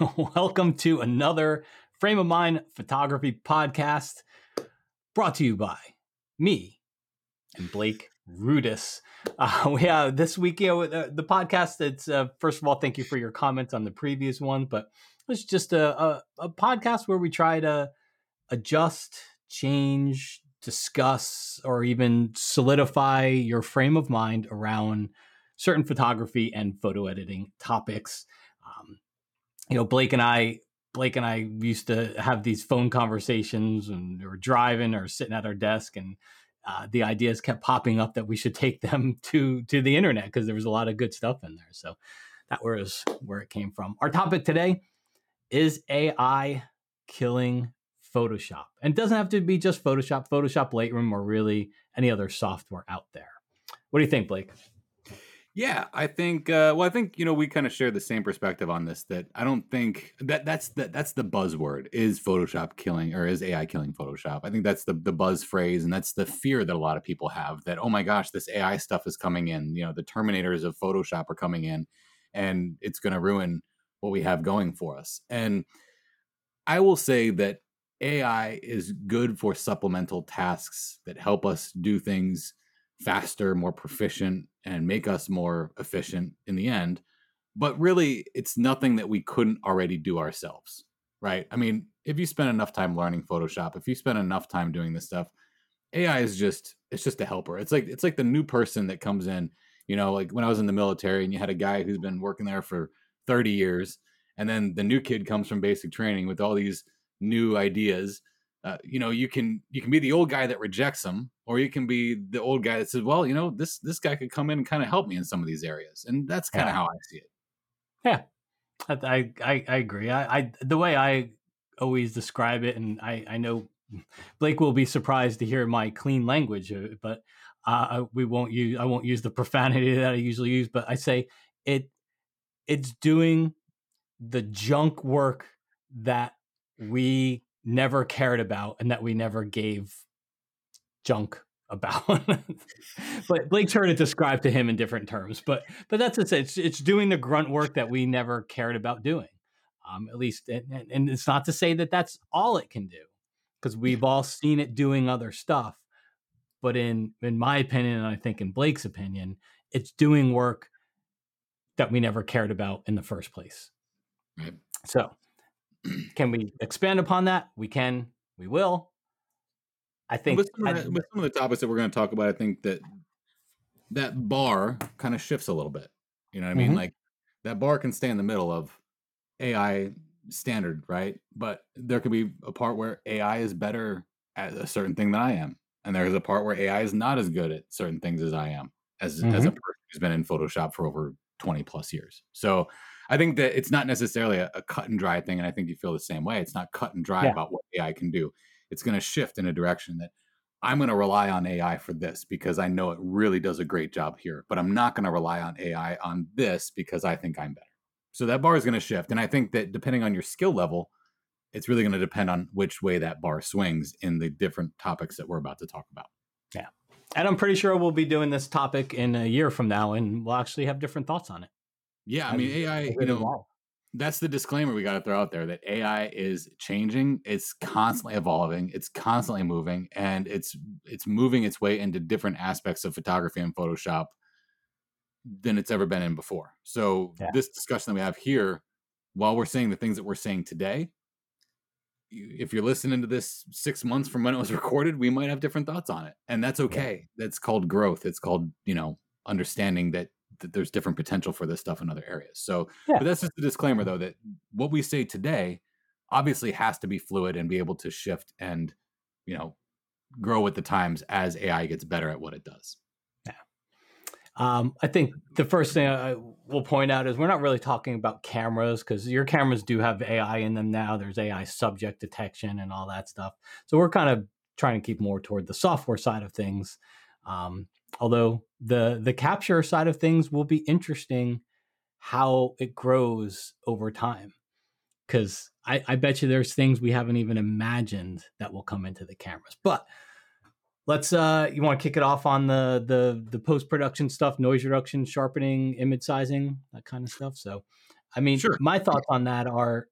Welcome to another Frame of Mind Photography podcast brought to you by me and Blake Rudis. Uh, we this week, you know, the, the podcast. It's uh, first of all, thank you for your comments on the previous one, but it's just a, a, a podcast where we try to adjust, change, discuss, or even solidify your frame of mind around certain photography and photo editing topics. You know, Blake and I, Blake and I used to have these phone conversations and we were driving or sitting at our desk and uh, the ideas kept popping up that we should take them to to the internet because there was a lot of good stuff in there. So that was where it came from. Our topic today is AI killing Photoshop. And doesn't have to be just Photoshop, Photoshop Lightroom, or really any other software out there. What do you think, Blake? Yeah, I think. Uh, well, I think you know we kind of share the same perspective on this. That I don't think that that's the that's the buzzword is Photoshop killing or is AI killing Photoshop. I think that's the the buzz phrase, and that's the fear that a lot of people have. That oh my gosh, this AI stuff is coming in. You know, the Terminators of Photoshop are coming in, and it's going to ruin what we have going for us. And I will say that AI is good for supplemental tasks that help us do things faster, more proficient, and make us more efficient in the end. But really, it's nothing that we couldn't already do ourselves, right? I mean, if you spend enough time learning Photoshop, if you spend enough time doing this stuff, AI is just it's just a helper. It's like it's like the new person that comes in, you know, like when I was in the military and you had a guy who's been working there for 30 years and then the new kid comes from basic training with all these new ideas uh, you know you can you can be the old guy that rejects them or you can be the old guy that says well you know this this guy could come in and kind of help me in some of these areas. And that's kind of yeah. how i see it. Yeah. I, I i agree. I, I the way i always describe it and i i know blake will be surprised to hear my clean language but uh, we won't use i won't use the profanity that i usually use but i say it it's doing the junk work that we never cared about and that we never gave junk about. but Blake's heard it described to him in different terms. But but that's it. It's it's doing the grunt work that we never cared about doing. Um, at least, and, and it's not to say that that's all it can do, because we've all seen it doing other stuff. But in in my opinion, and I think in Blake's opinion, it's doing work that we never cared about in the first place. Right. So can we expand upon that? We can. We will. I think with some, the, with some, of the topics that we're going to talk about, I think that that bar kind of shifts a little bit. You know what I mean? Mm-hmm. Like that bar can stay in the middle of AI standard, right? But there could be a part where AI is better at a certain thing than I am, and there's a part where AI is not as good at certain things as I am, as mm-hmm. as a mm-hmm. person who's been in Photoshop for over 20 plus years. So I think that it's not necessarily a, a, cut and dry thing, and I think you feel the same way. It's not cut and dry yeah. about what AI can do. It's going to shift in a direction that I'm going to rely on AI for this because I know it really does a great job here, but I'm not going to rely on AI on this because I think I'm better. So that bar is going to shift, and I think that depending on your skill level, it's really going to depend on which way that bar swings in the different topics that we're about to talk about. Yeah. And I'm pretty sure we'll be doing this topic in a year from now, and we'll actually have different thoughts on it. Yeah, I mean AI, you know, that's the disclaimer we got to throw out there that AI is changing. It's constantly evolving. It's constantly moving, and it's it's moving its way into different aspects of photography and Photoshop than it's ever been in before. So yeah. this discussion that we have here, while we're saying the things that we're saying today, if you're listening to this six months from when it was recorded, we might have different thoughts on it, and that's okay. Yeah. That's called growth. It's called you know understanding that that there's different potential for this stuff in other areas. So, yeah. but that's just a disclaimer though that what we say today obviously has to be fluid and be able to shift and you know grow with the times as AI gets better at what it does. Yeah. Um, I think the first thing I will point out is we're not really talking about cameras because your cameras do have AI in them now. There's AI subject detection and all that stuff. So we're kind of trying to keep more toward the software side of things. Um, although the the capture side of things will be interesting how it grows over time because I, I bet you there's things we haven't even imagined that will come into the cameras but let's uh you want to kick it off on the the the post-production stuff noise reduction sharpening image sizing that kind of stuff so I mean, Sure. my thoughts on that are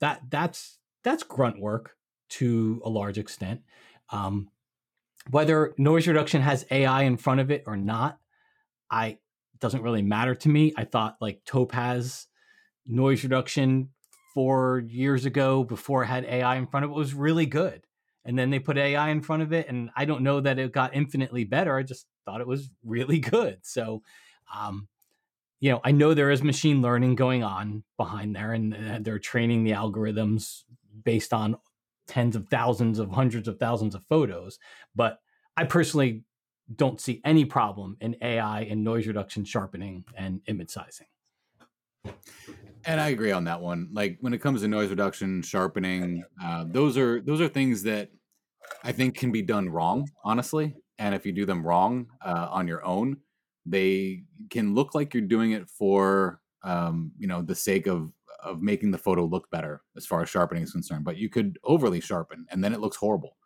that that's that's grunt work to a large extent. Um, whether noise reduction has AI in front of it or not, I doesn't really matter to me. I thought like Topaz noise reduction four years ago before it had AI in front of it was really good. And then they put AI in front of it, and I don't know that it got infinitely better. I just thought it was really good. So, um, you know, I know there is machine learning going on behind there, and uh, they're training the algorithms based on tens of thousands of hundreds of thousands of photos. But I personally don't see any problem in AI and noise reduction, sharpening, and image sizing. And I agree on that one. Like when it comes to noise reduction, sharpening, uh, those are those are things that I think can be done wrong, honestly. And if you do them wrong uh, on your own, they can look like you're doing it for um, you know the sake of of making the photo look better as far as sharpening is concerned. But you could overly sharpen, and then it looks horrible.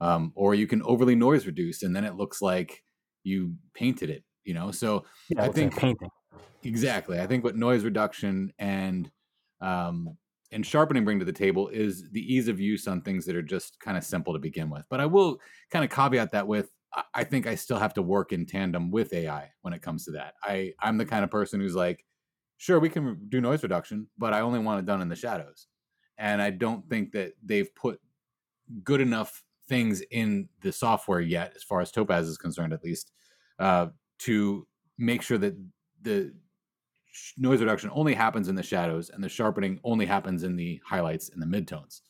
Um, or you can overly noise reduce, and then it looks like you painted it. You know, so Yeah, I like think painting. Exactly. I think what noise reduction and um, and sharpening bring to the table is the ease of use on things that are just kind of simple to begin with. But I will kind of caveat that with I- I think I still have to work in tandem with AI when it comes to that. I I'm the kind of person who's like, sure, we can do noise reduction, but I only want it done in the shadows. And I don't think that they've put good enough things in the software yet, as far as Topaz is concerned, at least, uh, to make sure that the noise reduction only happens in the shadows and the sharpening only happens in the highlights and the midtones.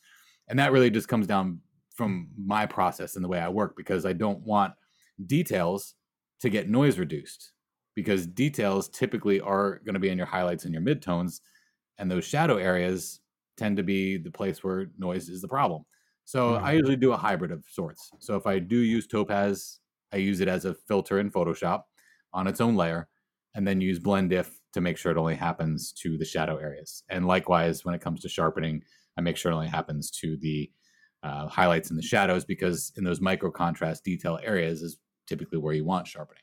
And that really just comes down from my process and the way I work because I don't want details to get noise reduced because details typically are going to be in your highlights and your midtones and those shadow areas tend to be the place where noise is the problem. So Mhm. I usually do a hybrid of sorts. So if I do use Topaz, I use it as a filter in Photoshop on its own layer and then use blend if to make sure it only happens to the shadow areas. And likewise, when it comes to sharpening, I make sure it only happens to the uh, highlights and the shadows because in those micro contrast detail areas is typically where you want sharpening.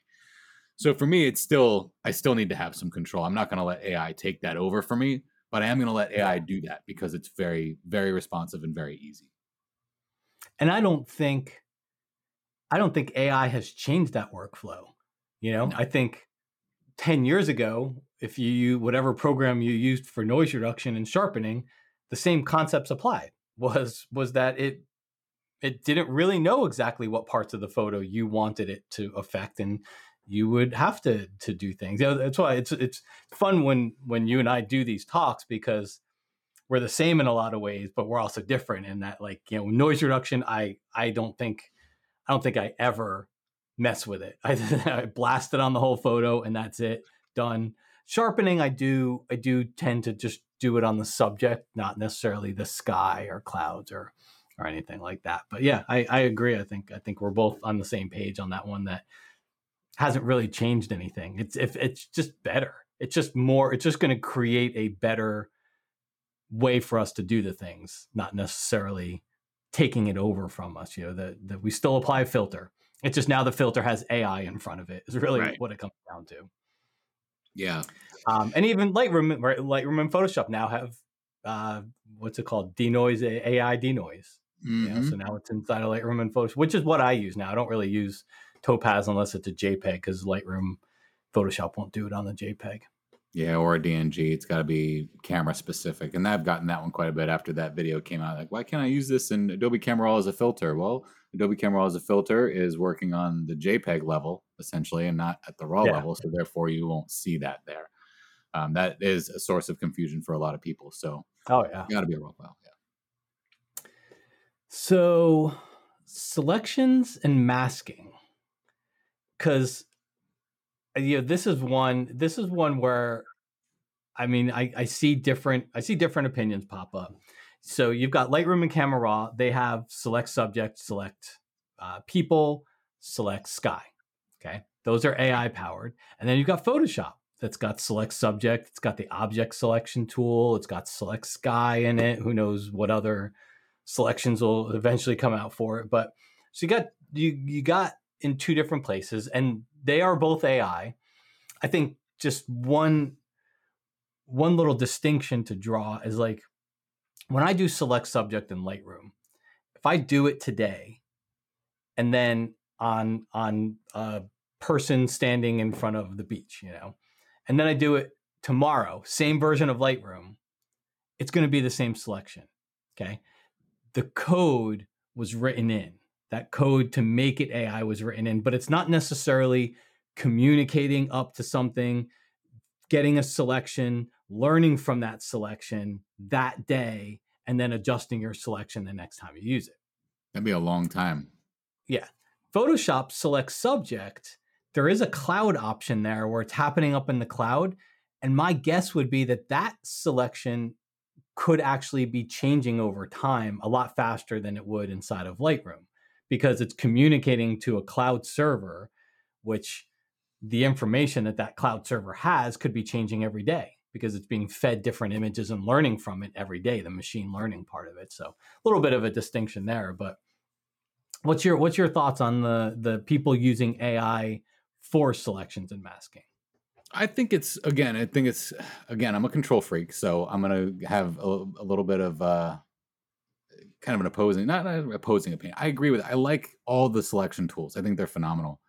So for me, it's still I still need to have some control. I'm not going to let AI take that over for me, but I am going to let AI do that because it's very very responsive and very easy. and I don't think I don't think AI has changed that workflow. You know, No. I think 10 years ago, if you whatever program you used for noise reduction and sharpening, the same concepts applied. Was was that it it didn't really know exactly what parts of the photo you wanted it to affect and you would have to to do things. You know, that's why it's it's fun when when you and I do these talks because we're the same in a lot of ways, but we're also different in that like, you know, noise reduction, I I don't think I don't think I ever mess with it. I, I blast it on the whole photo and that's it. Done. Sharpening, I do I do tend to just do it on the subject, not necessarily the sky or clouds or or anything like that. But yeah, I, I agree. I think I think we're both on the same page on that one that hasn't really changed anything. It's if it's just better. It's just more it's just gonna create a better way for us to do the things, not necessarily taking it over from us. You know, that that we still apply a filter. It's just now the filter has AI in front of it. Is really Right. what it comes down to. Yeah. Um, and even Lightroom, right, Lightroom and Photoshop now have uh, what's it called? Denoise AI denoise. You know, Mhm. so now it's inside of Lightroom and Photoshop, which is what I use now. I don't really use Topaz unless it's a JPEG because Lightroom, Photoshop won't do it on the JPEG. Yeah, or a DNG. It's got to be camera specific. And I've gotten that one quite a bit after that video came out. Like, why can't I use this in Adobe Camera Raw as a filter? Well, Adobe Camera Raw as a filter is working on the JPEG level, essentially, and not at the RAW Yeah. level. So therefore, you won't see that there. Um, that is a source of confusion for a lot of people. So Oh yeah. got to be a raw file. Yeah. So selections and masking, because you know this is one. This is one where, I mean, I, I see different. I see different opinions pop up. So you've got Lightroom and Camera Raw. They have select subject, select uh, people, select sky. Okay, those are AI powered, and then you've got Photoshop that's got select subject. It's got the object selection tool. It's got select sky in it. Who knows what other selections will eventually come out for it. But so you got you you got in two different places, and they are both AI. I think just one one little distinction to draw is like when I do select subject in Lightroom, if I do it today and then on on a person standing in front of the beach, you know, and then I do it tomorrow, same version of Lightroom, it's going to be the same selection. Okay. The code was written in. That code to make it AI was written in, but it's not necessarily communicating up to something, getting a selection, learning from that selection that day, and then adjusting your selection the next time you use it. That'd be a long time. Yeah. Photoshop selects subject. There is a cloud option there where it's happening up in the cloud. And my guess would be that that selection could actually be changing over time a lot faster than it would inside of Lightroom because it's communicating to a cloud server, which the information that that cloud server has could be changing every day because it's being fed different images and learning from it every day the machine learning part of it so a little bit of a distinction there but what's your what's your thoughts on the the people using ai for selections and masking I think it's again. I think it's again. I'm a control freak, so I'm gonna have a, a little bit of uh, kind of an opposing, not, opposing opinion. I agree with. It. I like all the selection tools. I think they're phenomenal.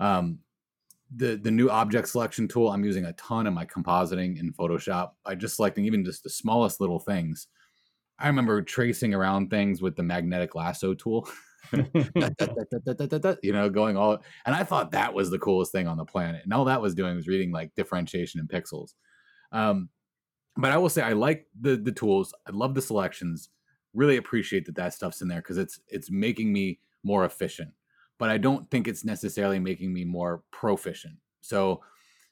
Um, the the new object selection tool I'm using a ton in my compositing in Photoshop by just selecting even just the smallest little things. I remember tracing around things with the magnetic lasso tool. you know, going all and I thought that was the coolest thing on the planet. And all that was doing was reading like differentiation in pixels. Um, but I will say I like the the tools. I love the selections. Really appreciate that that stuff's in there because it's it's making me more efficient but I don't think it's necessarily making me more proficient. So,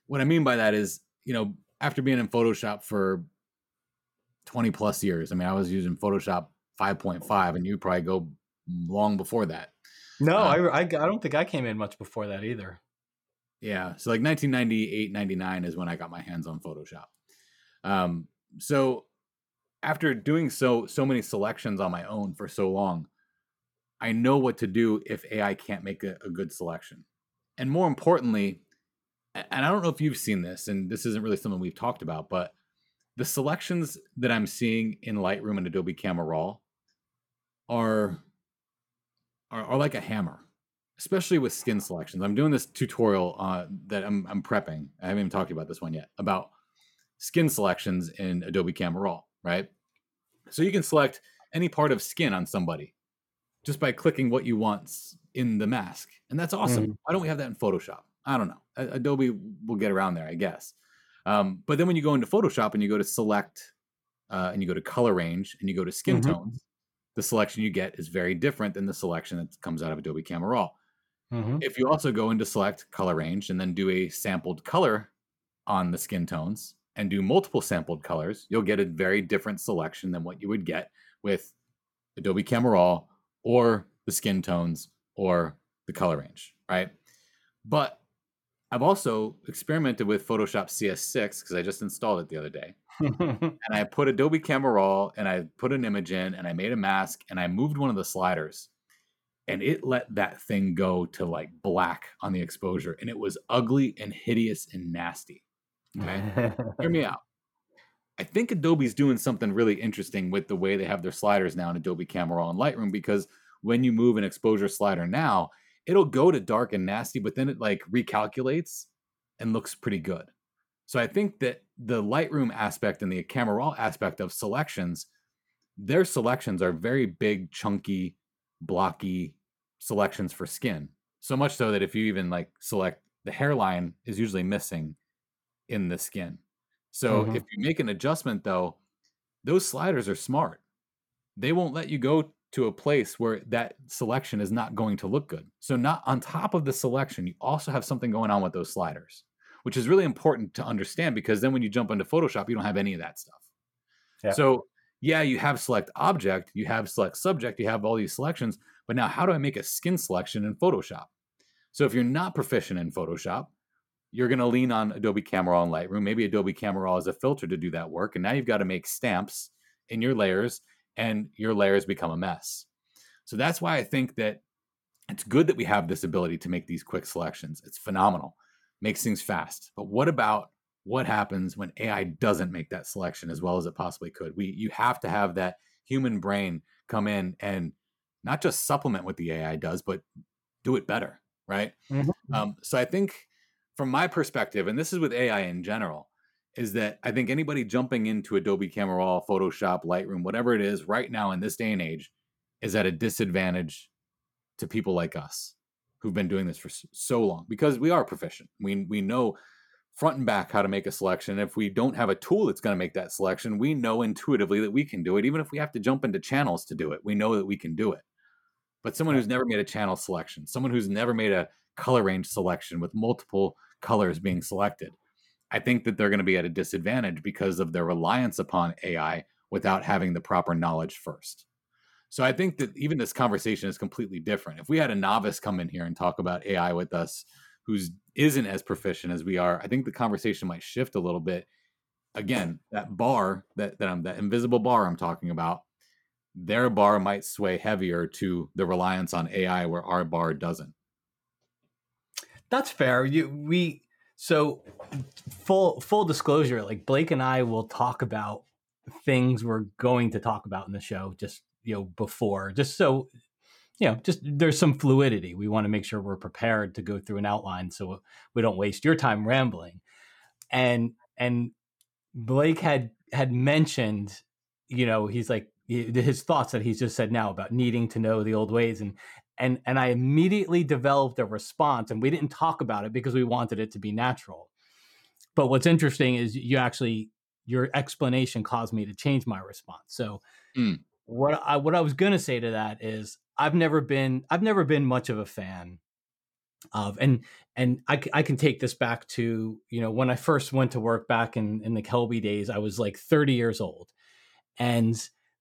what I mean by that is, you know, after being in Photoshop for 20 plus years, I mean, I was using Photoshop 5.5, and you probably go long before that. No, uh, I, I, I don't think I came in much before that either. Yeah. So, like 1998, 99 is when I got my hands on Photoshop. Um, so, after doing so so many selections on my own for so long, I know what to do if AI can't make a, a good selection. And more importantly, and I don't know if you've seen this, and this isn't really something we've talked about, but the selections that I'm seeing in Lightroom and Adobe Camera Raw are, are, are like a hammer, especially with skin selections. I'm doing this tutorial uh, that I'm, I'm prepping. I haven't even talked about this one yet about skin selections in Adobe Camera Raw, right? So you can select any part of skin on somebody just by clicking what you want in the mask. And that's awesome. Mm. Why don't we have that in Photoshop? I don't know. Adobe will get around there, I guess. Um, but then when you go into Photoshop and you go to select uh, and you go to color range and you go to skin mm-hmm. tones, the selection you get is very different than the selection that comes out of Adobe Camera Raw. Mm-hmm. If you also go into select color range and then do a sampled color on the skin tones and do multiple sampled colors, you'll get a very different selection than what you would get with Adobe Camera Raw or the skin tones or the color range, right? But I've also experimented with Photoshop CS6 because I just installed it the other day. and I put Adobe Camera Raw and I put an image in and I made a mask and I moved one of the sliders and it let that thing go to like black on the exposure and it was ugly and hideous and nasty. Okay. Hear me out. I think Adobe's doing something really interesting with the way they have their sliders now in Adobe Camera Raw and Lightroom because when you move an exposure slider now, it'll go to dark and nasty, but then it like recalculates and looks pretty good. So I think that the Lightroom aspect and the Camera Raw aspect of selections, their selections are very big, chunky, blocky selections for skin. So much so that if you even like select the hairline is usually missing in the skin. So mm-hmm. if you make an adjustment though, those sliders are smart. They won't let you go to a place where that selection is not going to look good. So not on top of the selection, you also have something going on with those sliders, which is really important to understand because then when you jump into Photoshop, you don't have any of that stuff. Yeah. So yeah, you have select object, you have select subject, you have all these selections, but now how do I make a skin selection in Photoshop? So if you're not proficient in Photoshop, you're going to lean on Adobe Camera Raw and Lightroom. Maybe Adobe Camera Raw is a filter to do that work. And now you've got to make stamps in your layers and your layers become a mess. So that's why I think that it's good that we have this ability to make these quick selections. It's phenomenal, makes things fast. But what about what happens when AI doesn't make that selection as well as it possibly could. We you have to have that human brain come in and not just supplement what the AI does, but do it better, right? Mm-hmm. Um, so I think from my perspective, and this is with AI in general, is that I think anybody jumping into Adobe Camera Raw, Photoshop, Lightroom, whatever it is right now in this day and age is at a disadvantage to people like us who've been doing this for so long because we are proficient. We we know front and back how to make a selection. If we don't have a tool that's going to make that selection, we know intuitively that we can do it even if we have to jump into channels to do it. We know that we can do it. But someone who's never made a channel selection, someone who's never made a color range selection with multiple colors being selected, I think that they're going to be at a disadvantage because of their reliance upon AI without having the proper knowledge first. So I think that even this conversation is completely different. If we had a novice come in here and talk about AI with us who's isn't as proficient as we are, I think the conversation might shift a little bit. Again, that bar that that, I'm, that invisible bar I'm talking about, their bar might sway heavier to the reliance on AI where our bar doesn't. That's fair. You we so full full disclosure, like Blake and I will talk about things we're going to talk about in the show just you know before just so you know just there's some fluidity we want to make sure we're prepared to go through an outline so we don't waste your time rambling and and blake had had mentioned you know he's like his thoughts that he's just said now about needing to know the old ways and and and I immediately developed a response and we didn't talk about it because we wanted it to be natural. But what's interesting is you actually your explanation caused me to change my response. So mm. what I what I was going to say to that is I've never been I've never been much of a fan of and and I, I can take this back to you know when I first went to work back in in the Kelby days I was like 30 years old and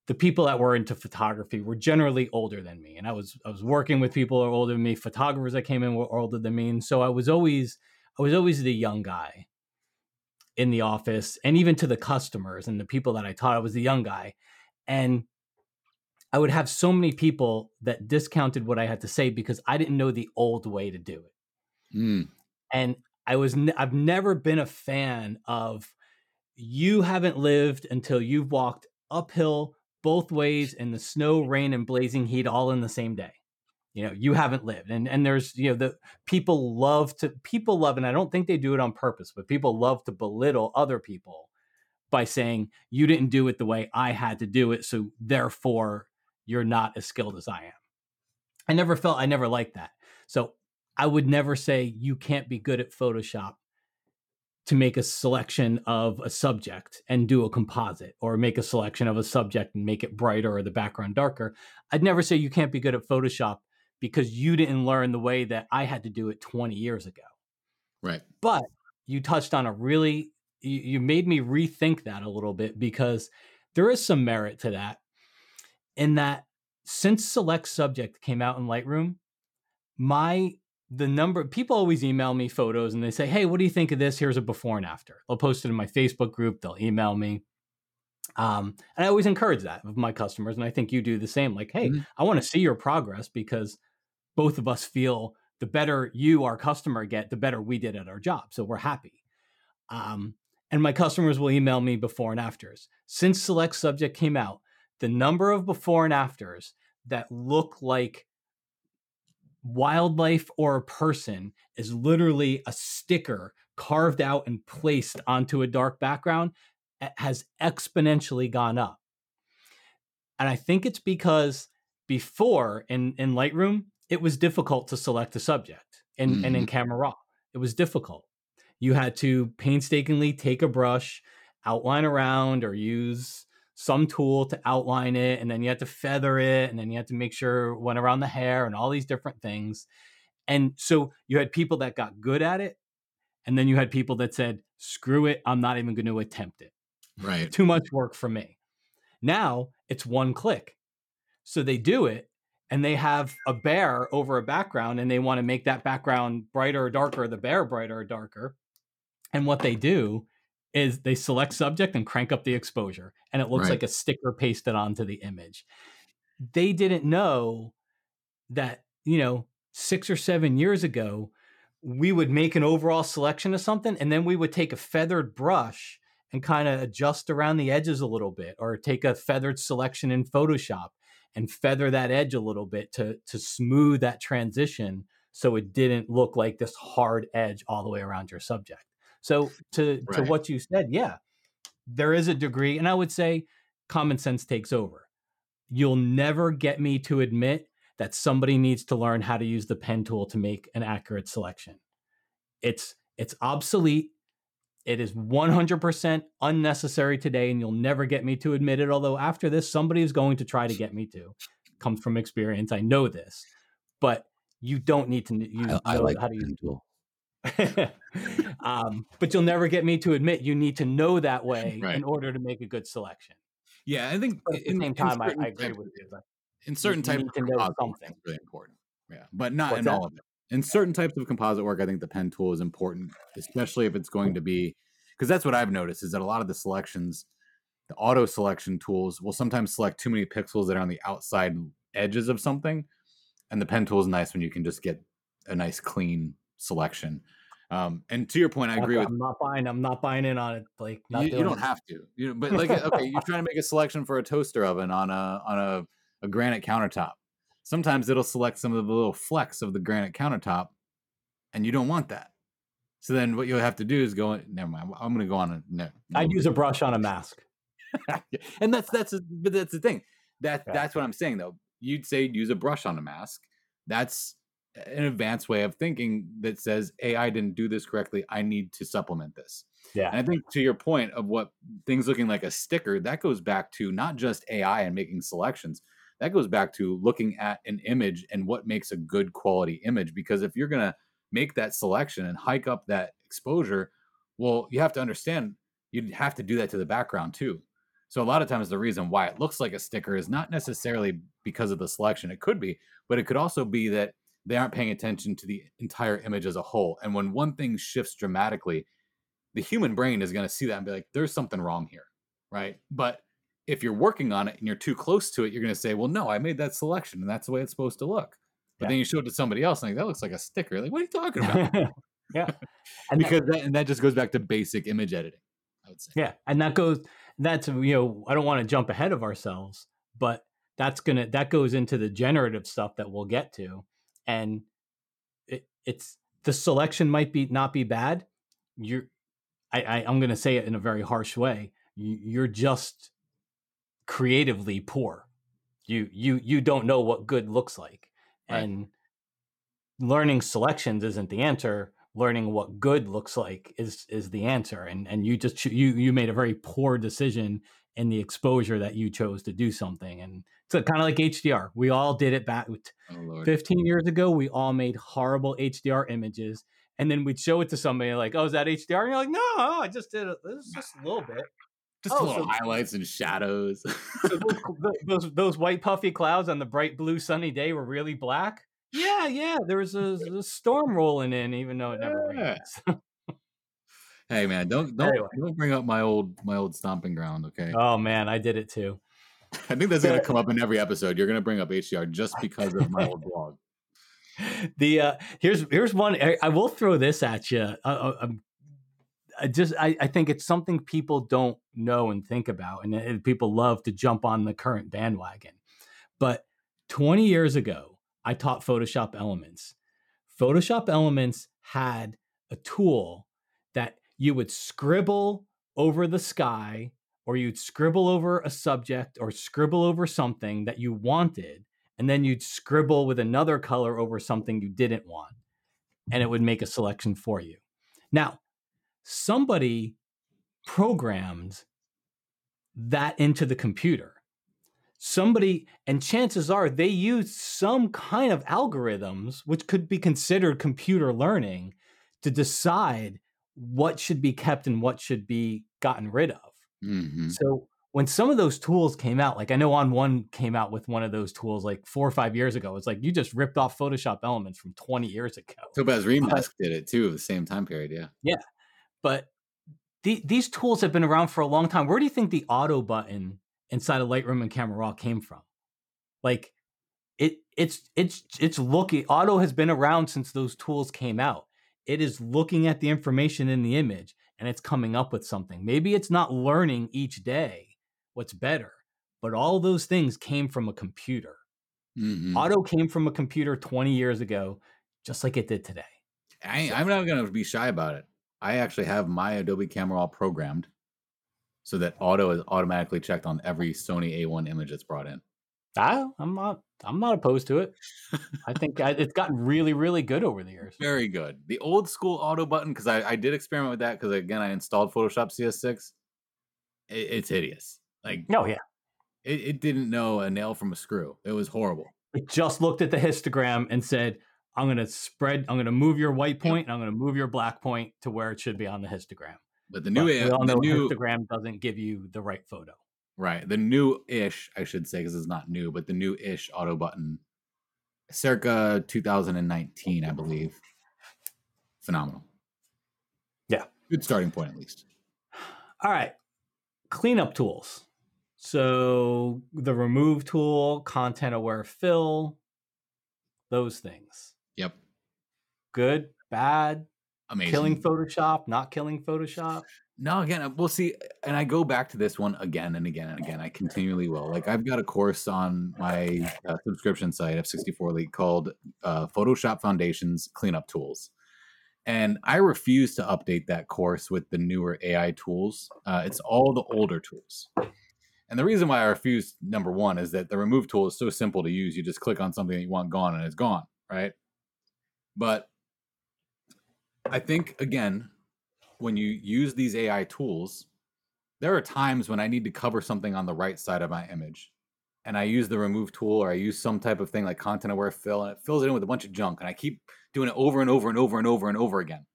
the people that were into photography were generally older than me and i was i was working with people who are older than me. Photographers that came in were older than me and so i was always i was always the young guy in the office and even to the customers and the people that i taught i was the young guy. And i would have so many people that discounted what i had to say because i didn't know the old way to do it. Mm. and i was i've never been a fan of you haven't lived until you've walked uphill both ways in the snow, rain, and blazing heat all in the same day. You know, you haven't lived. And and there's, you know, the people love to people love, and I don't think they do it on purpose, but people love to belittle other people by saying, you didn't do it the way I had to do it. So therefore you're not as skilled as I am. I never felt I never liked that. So I would never say you can't be good at Photoshop to make a selection of a subject and do a composite or make a selection of a subject and make it brighter or the background darker. I'd never say you can't be good at Photoshop because you didn't learn the way that I had to do it 20 years ago. Right. But you touched on a really, you, you made me rethink that a little bit because there is some merit to that in that since Select Subject came out in Lightroom, my the number people always email me photos and they say, Hey, what do you think of this? Here's a before and after. They'll post it in my Facebook group, they'll email me. Um, and I always encourage that of my customers. And I think you do the same. Like, hey, mm-hmm. I want to see your progress because both of us feel the better you, our customer, get, the better we did at our job. So we're happy. Um, and my customers will email me before and afters. Since Select Subject came out, the number of before and afters that look like wildlife or a person is literally a sticker carved out and placed onto a dark background has exponentially gone up. And I think it's because before in, in Lightroom, it was difficult to select a subject and, mm-hmm. and in mm-hmm. Camera Raw. It was difficult. You had to painstakingly take a brush, outline around, or use some tool to outline it and then you had to feather it and then you had to make sure it went around the hair and all these different things. And so you had people that got good at it and then you had people that said screw it i'm not even going to attempt it. Right. Too much work for me. Now it's one click. So they do it and they have a bear over a background and they want to make that background brighter or darker the bear brighter or darker. And what they do is they select subject and crank up the exposure and it looks right. like a sticker pasted onto the image. They didn't know that, you know, 6 or 7 years ago we would make an overall selection of something and then we would take a feathered brush and kind of adjust around the edges a little bit or take a feathered selection in Photoshop and feather that edge a little bit to to smooth that transition so it didn't look like this hard edge all the way around your subject. So to right. to what you said, yeah, there is a degree and I would say common sense takes over. You'll never get me to admit that somebody needs to learn how to use the pen tool to make an accurate selection. It's it's obsolete. It is 100% unnecessary today and you'll never get me to admit it although after this somebody is going to try to get me to. Comes from experience. I know this. But you don't need to use I, I like how to use tool. um, but you'll never get me to admit you need to know that way right. in order to make a good selection. Yeah, I think but at the same time, I, I, agree with you. in certain types of composite something. it's really important. Yeah, but not What's in that? all of it. In certain types of composite work, I think the pen tool is important, especially if it's going to be because that's what I've noticed is that a lot of the selections, the auto selection tools will sometimes select too many pixels that are on the outside edges of something, and the pen tool is nice when you can just get a nice clean selection. Um, and to your point, I agree I'm with. I'm not buying. I'm not buying in on it. Like you, you, don't it. have to. You know, but like, okay, you're trying to make a selection for a toaster oven on a on a, a granite countertop. Sometimes it'll select some of the little flecks of the granite countertop, and you don't want that. So then, what you'll have to do is go. Never mind. I'm going to go on a. No, I'd use a brush on a mask. and that's that's but that's the thing. That yeah. that's what I'm saying though. You'd say use a brush on a mask. That's an advanced way of thinking that says AI didn't do this correctly. I need to supplement this. Yeah. And I think to your point of what things looking like a sticker, that goes back to not just AI and making selections. That goes back to looking at an image and what makes a good quality image. Because if you're going to make that selection and hike up that exposure, well, you have to understand you'd have to do that to the background too. So a lot of times the reason why it looks like a sticker is not necessarily because of the selection. It could be, but it could also be that they aren't paying attention to the entire image as a whole. And when one thing shifts dramatically, the human brain is going to see that and be like, there's something wrong here. Right. But if you're working on it and you're too close to it, you're going to say, well, no, I made that selection and that's the way it's supposed to look. But yeah. then you show it to somebody else and like, that looks like a sticker. Like, what are you talking about? yeah. And because that, that, and that just goes back to basic image editing, I would say. Yeah. And that goes, that's, you know, I don't want to jump ahead of ourselves, but that's going to, that goes into the generative stuff that we'll get to and it, it's the selection might be not be bad. You're, I, I I'm going to say it in a very harsh way. You, you're just creatively poor. You you you don't know what good looks like, right. and learning selections isn't the answer. Learning what good looks like is is the answer. And and you just you you made a very poor decision in the exposure that you chose to do something. And it's kind of like HDR. We all did it back oh, 15 years ago. We all made horrible HDR images. And then we'd show it to somebody like, oh, is that HDR? And you're like, no, I just did it. This is just a little bit. Just oh, little so, highlights and shadows. so those, those, those white puffy clouds on the bright blue sunny day were really black. Yeah, yeah. There was a, a storm rolling in, even though it never yeah. rains. Hey man, don't don't anyway. don't bring up my old my old stomping ground, okay? Oh man, I did it too. I think that's gonna come up in every episode. You're gonna bring up HDR just because of my old blog. The uh here's here's one. I will throw this at you. Uh, uh um, I just I, I think it's something people don't know and think about, and, and people love to jump on the current bandwagon. But 20 years ago, I taught Photoshop Elements. Photoshop Elements had a tool you would scribble over the sky or you'd scribble over a subject or scribble over something that you wanted and then you'd scribble with another color over something you didn't want and it would make a selection for you. Now somebody programmed that into the computer. Somebody and chances are they used some kind of algorithms which could be considered computer learning to decide what should be kept and what should be gotten rid of. Mm-hmm. So when some of those tools came out, like I know On1 came out with one of those tools like four or five years ago. It's like you just ripped off Photoshop Elements from 20 years ago. Topaz Remask did it too, the same time period. Yeah. Yeah. But the, these tools have been around for a long time. Where do you think the auto button inside of Lightroom and Camera Raw came from? Like it, it's it's it's looking auto has been around since those tools came out it is looking at the information in the image and it's coming up with something. Maybe it's not learning each day what's better, but all those things came from a computer. Mhm. Auto came from a computer 20 years ago, just like it did today. I, So- I'm not going to be shy about it. I actually have my Adobe Camera Raw programmed so that auto is automatically checked on every Sony A1 image that's brought in. I, I'm not. I'm not opposed to it. I think I, it's gotten really, really good over the years. Very good. The old school auto button, because I, I did experiment with that, because again, I installed Photoshop CS6. It, it's hideous. Like, No, yeah. it, it didn't know a nail from a screw. It was horrible. It just looked at the histogram and said, "I'm going to spread. I'm going to move your white point, and I'm going to move your black point to where it should be on the histogram." But the But new, we A- all the new, histogram doesn't give you the right photo. Right, the new ish, I should say, because it's not new, but the new ish auto button, circa 2019, I believe. Phenomenal. Yeah. Good starting point, at least. All right, cleanup tools. So the remove tool, content aware fill, those things. Yep. Good, bad, Amazing. killing Photoshop, not killing Photoshop. No, again, uh, we'll see. And I go back to this one again and again and again. I continually will. Like I've got a course on my uh, subscription site, F64 Elite, called uh, Photoshop Foundations Cleanup Tools. And I refuse to update that course with the newer AI tools. Uh, it's all the older tools. And the reason why I refuse, number one, is that the remove tool is so simple to use. You just click on something that you want gone and it's gone, right? But I think, again, when you use these AI tools, there are times when I need to cover something on the right side of my image. And I use the remove tool or I use some type of thing like content aware fill and it fills it in with a bunch of junk. And I keep doing it over and over and over and over and over again.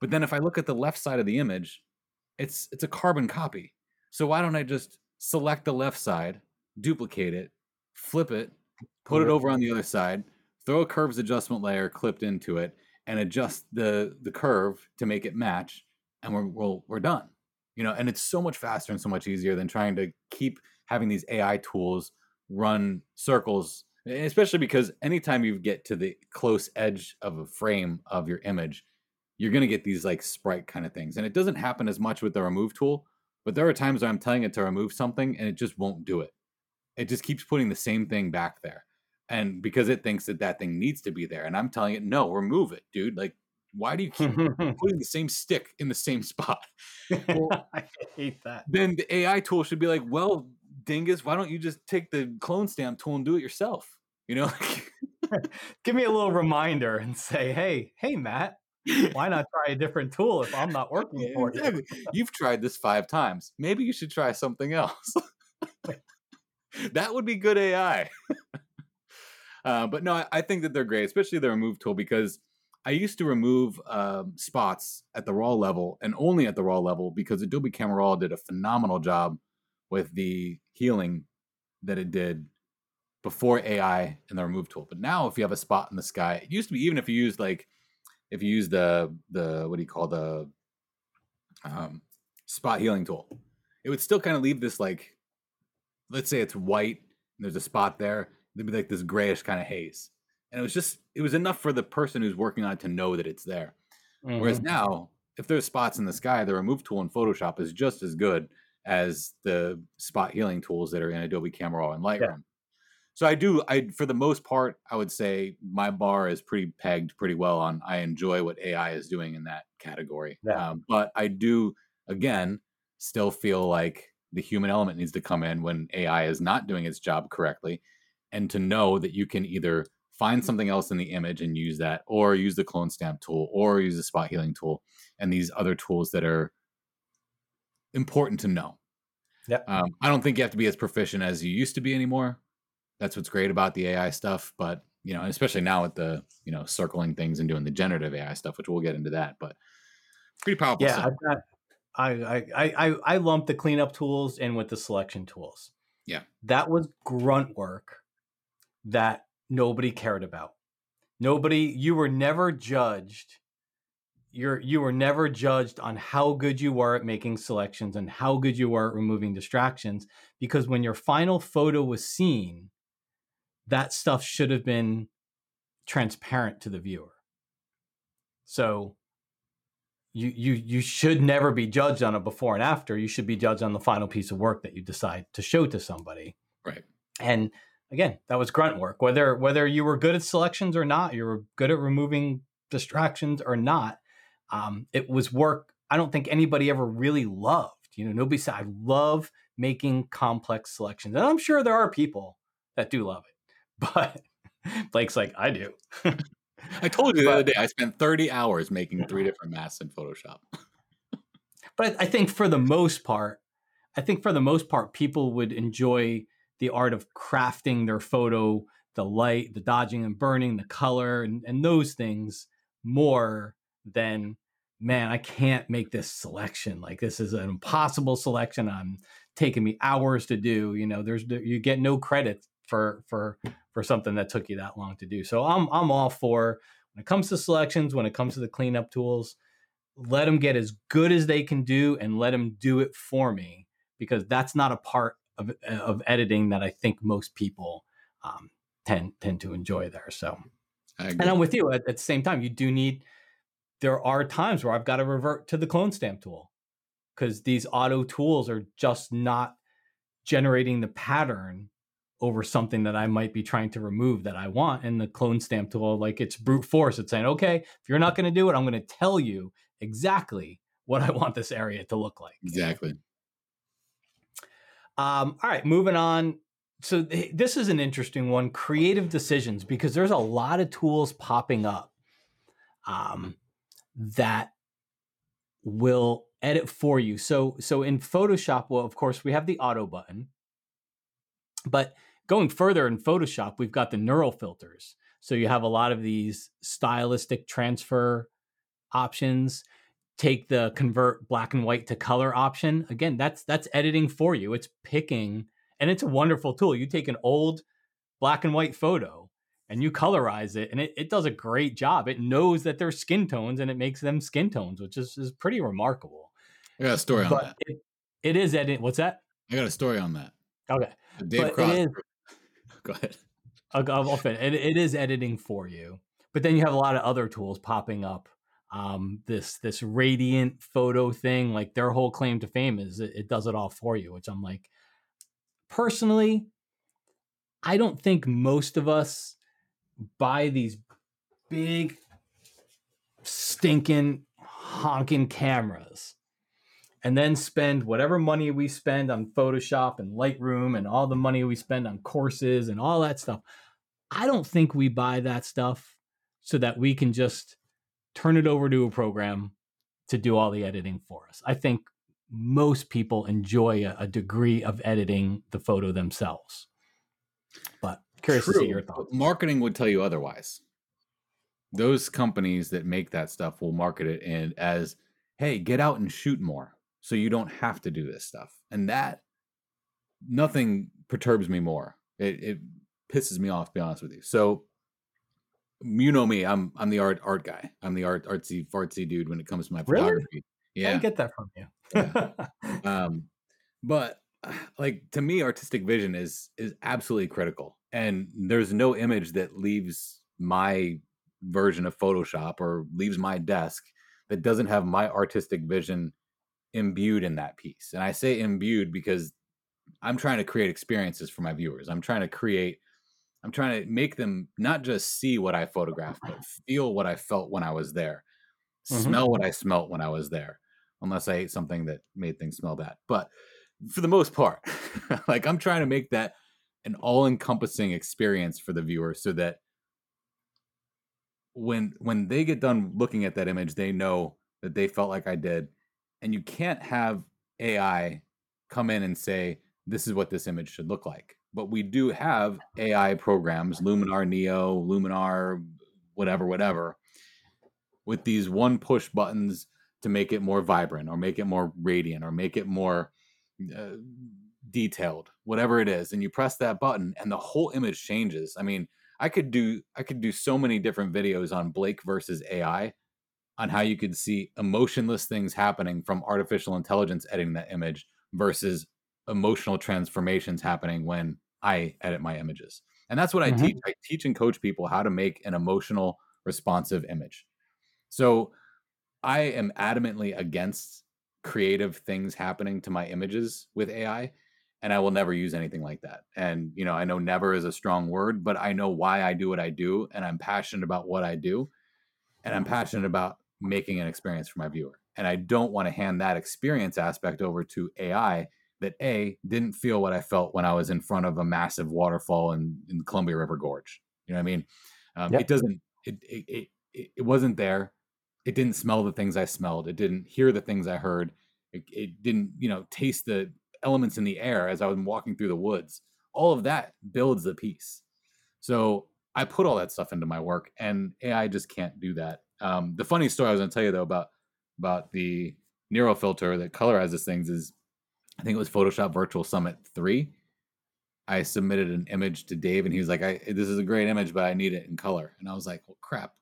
But then if I look at the left side of the image, it's it's a carbon copy. So why don't I just select the left side, duplicate it, flip it, put it over on the other side, throw a curves adjustment layer clipped into it, and adjust the the curve to make it match, and we're we're, we're done. You know, and it's so much faster and so much easier than trying to keep having these AI tools run circles, eh, especially because anytime you get to the close edge of a frame of your image, you're going to get these like sprite kind of things. And it doesn't happen as much with the remove tool, but there are times where I'm telling it to remove something and it just won't do it. It just keeps putting the same thing back there. And because it thinks that that thing needs to be there. And I'm telling it, no, remove it, dude. Like, why do you keep putting the same stick in the same spot? Well- I hate that. Then the AI tool should be like, well, dingus, why don't you just take the clone stamp tool and do it yourself? You know, Give me a little reminder and say, "Hey, hey, Matt, why not try a different tool if I'm not working for you?" You've tried this five times. Maybe you should try something else. that would be good AI. uh, but no, I, I think that they're great, especially the remove tool, because I used to remove um, spots at the raw level and only at the raw level because Adobe Camera Raw did a phenomenal job with the healing that it did before AI and the remove tool. But now, if you have a spot in the sky, it used to be even if you used like if you use the the what do you call the um, spot healing tool, it would still kind of leave this like, let's say it's white and there's a spot there, there'd be like this grayish kind of haze, and it was just it was enough for the person who's working on it to know that it's there. Whereas Mhm. now, if there's spots in the sky, the remove tool in Photoshop is just as good as the spot healing tools that are in Adobe Camera Raw and Lightroom. So I do, I for the most part, I would say my bar is pretty pegged pretty well on. I enjoy what AI is doing in that category, Yeah. um, but I do again still feel like the human element needs to come in when AI is not doing its job correctly, and to know that you can either find something else in the image and use that, or use the clone stamp tool, or use the spot healing tool, and these other tools that are important to know. Yep. Um, I don't think you have to be as proficient as you used to be anymore. That's what's great about the AI stuff, but you know, especially now with the you know circling things and doing the generative AI stuff, which we'll get into that. But pretty powerful Yeah, stuff. Got, I, I, I, I, I lump the cleanup tools in with the selection tools. Yeah. That was grunt work that nobody cared about. Nobody, you were never judged. You're, you were never judged on how good you were at making selections and how good you were at removing distractions. Because when your final photo was seen, that stuff should have been transparent to the viewer. So you you you should never be judged on a before and after. You should be judged on the final piece of work that you decide to show to somebody. Right. And again, that was grunt work. Whether whether you were good at selections or not, you were good at removing distractions or not, um, it was work. I don't think anybody ever really loved. You know, nobody said I love making complex selections, and I'm sure there are people that do love it, but Blake's like I do. I told you the but, other day I spent 30 hours making three different masks in Photoshop. but I think for the most part, I think for the most part, people would enjoy the art of crafting their photo, the light, the dodging and burning, the color, and, and those things more than man, I can't make this selection. Like this is an impossible selection. I'm taking me hours to do. You know, there's you get no credit for for for something that took you that long to do. So I'm I'm all for when it comes to selections, when it comes to the cleanup tools, let them get as good as they can do and let them do it for me because that's not a part of of editing that I think most people um, tend tend to enjoy there. So, and I'm with you. At, at the same time, you do need. There are times where I've got to revert to the clone stamp tool because these auto tools are just not generating the pattern over something that I might be trying to remove that I want. And the clone stamp tool, like it's brute force. It's saying, okay, if you're not going to do it, I'm going to tell you exactly what I want this area to look like. Exactly. Um, all right, moving on. So th- this is an interesting one: creative decisions, because there's a lot of tools popping up um, that will edit for you. So so in Photoshop, well, of course, we have the auto button, but going further in Photoshop, we've got the neural filters. So you have a lot of these stylistic transfer options. Take the convert black and white to color option. Again, that's that's editing for you. It's picking and it's a wonderful tool. You take an old black and white photo and you colorize it and it, it does a great job. It knows that they're skin tones and it makes them skin tones, which is, is pretty remarkable. I got a story on but that. It, it is edit. What's that? I got a story on that. Okay. Dave but Cross. Is, Go ahead. I'll, It, it is editing for you, but then you have a lot of other tools popping up. Um, this this radiant photo thing, like their whole claim to fame is it, it does it all for you. Which I'm like, personally, I don't think most of us buy these big, stinking, honking cameras and then spend whatever money we spend on Photoshop and Lightroom and all the money we spend on courses and all that stuff. I don't think we buy that stuff so that we can just turn it over to a program to do all the editing for us. I think most people enjoy a, a degree of editing the photo themselves. But curious True, to see your thoughts. Marketing would tell you otherwise. Those companies that make that stuff will market it in as, hey, get out and shoot more so you don't have to do this stuff. And that nothing perturbs me more. It, it pisses me off, to be honest with you. So you know me, I'm I'm the art art guy. I'm the art artsy fartsy dude when it comes to my photography. Really? Yeah, I get that from you. yeah. Um, but like to me, artistic vision is is absolutely critical, and there's no image that leaves my version of Photoshop or leaves my desk that doesn't have my artistic vision imbued in that piece. And I say imbued because I'm trying to create experiences for my viewers. I'm trying to create I'm trying to make them not just see what I photographed, but feel what I felt when I was there. Mm-hmm. Smell what I smelt when I was there. Unless I ate something that made things smell bad. But for the most part, like I'm trying to make that an all-encompassing experience for the viewer so that when when they get done looking at that image, they know that they felt like I did and you can't have AI come in and say, this is what this image should look like. But we do have AI programs, Luminar Neo, Luminar, whatever, whatever, with these one push buttons to make it more vibrant or make it more radiant or make it more uh, detailed, whatever it is. And you press that button and the whole image changes. I mean, I could do I could do so many different videos on Blake versus AI on how you could see emotionless things happening from artificial intelligence editing that image versus emotional transformations happening when I edit my images. And that's what mm-hmm. I teach. I teach and coach people how to make an emotional responsive image. So I am adamantly against creative things happening to my images with AI and I will never use anything like that. And you know, I know never is a strong word, but I know why I do what I do and I'm passionate about what I do and I'm passionate about making an experience for my viewer. And I don't want to hand that experience aspect over to AI that A didn't feel what I felt when I was in front of a massive waterfall in, in Columbia River Gorge. You know what I mean? Um, yep. It doesn't, it, it, it, it wasn't there. It didn't smell the things I smelled. It didn't hear the things I heard. It, it didn't, you know, taste the elements in the air as I was walking through the woods. All of that builds the piece. So I put all that stuff into my work, and AI just can't do that. Um, the funny story I was going to tell you though about about the neural filter that colorizes things is, I think it was Photoshop Virtual Summit three. I submitted an image to Dave, and he was like, "I this is a great image, but I need it in color." And I was like, "Well, crap,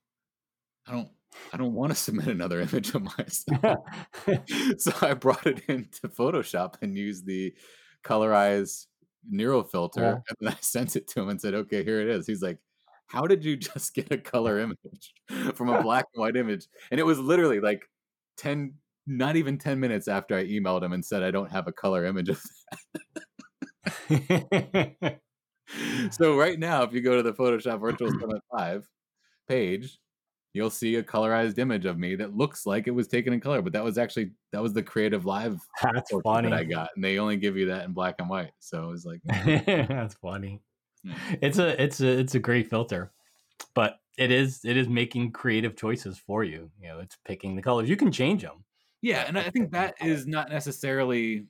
I don't I don't want to submit another image of myself. so I brought it into Photoshop and used the colorize neural filter. Yeah. And then I sent it to him and said, okay, here it is. He's like, how did you just get a color image from a black and white image? And it was literally like 10, not even 10 minutes after I emailed him and said, I don't have a color image of that. so right now, if you go to the Photoshop Virtual Summit 5 page, you'll see a colorized image of me that looks like it was taken in color, but that was actually that was the CreativeLive that's funny that I got, and they only give you that in black and white. So it was like that's funny. Yeah. It's a it's a it's a great filter, but it is it is making creative choices for you. You know, it's picking the colors. You can change them. Yeah, and I think that is not necessarily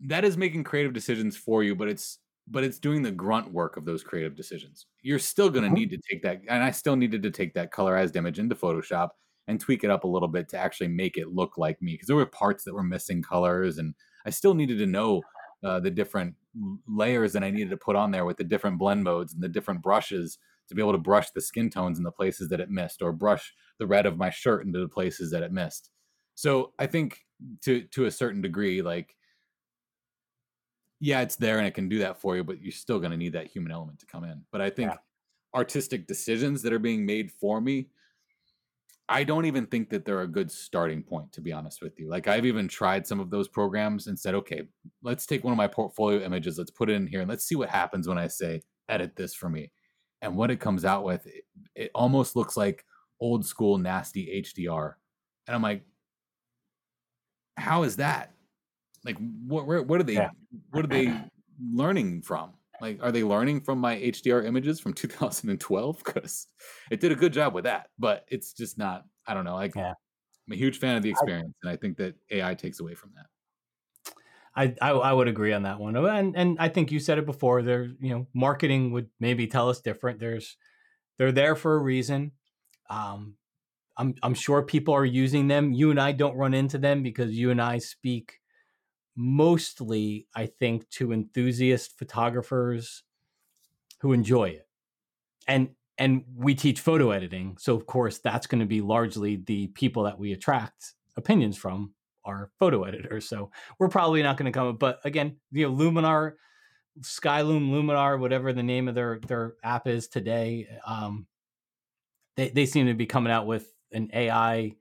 that is making creative decisions for you, but it's but it's doing the grunt work of those creative decisions. You're still going to mm-hmm. need to take that, and I still needed to take that colorized image into Photoshop and tweak it up a little bit to actually make it look like me because there were parts that were missing colors, and I still needed to know uh, the different layers that I needed to put on there with the different blend modes and the different brushes to be able to brush the skin tones in the places that it missed, or brush the red of my shirt into the places that it missed. So I think to to a certain degree, like yeah, it's there and it can do that for you, but you're still going to need that human element to come in. But I think yeah. artistic decisions that are being made for me, I don't even think that they're a good starting point, to be honest with you. Like, I've even tried some of those programs and said, okay, let's take one of my portfolio images, let's put it in here, and let's see what happens when I say, edit this for me. And what it comes out with, it, it almost looks like old school nasty HDR. And I'm like, how is that? Like, what where, what are they yeah. what are they learning from? Like, are they learning from my HDR images from 2012? Because it did a good job with that, but it's just not. I don't know. Like, yeah. I'm a huge fan of the experience, I, and I think that AI takes away from that. I, I, I would agree on that one, and and I think you said it before. There, you know, marketing would maybe tell us different. There's, they're there for a reason. Um, I'm I'm sure people are using them. You and I don't run into them because you and I speak mostly, I think, to enthusiast photographers who enjoy it. And and we teach photo editing, so of course that's going to be largely the people that we attract opinions from are photo editors. So we're probably not going to come. Up, but again, you know, Luminar, Skylum, Luminar, whatever the name of their their app is today, um, they they seem to be coming out with an AI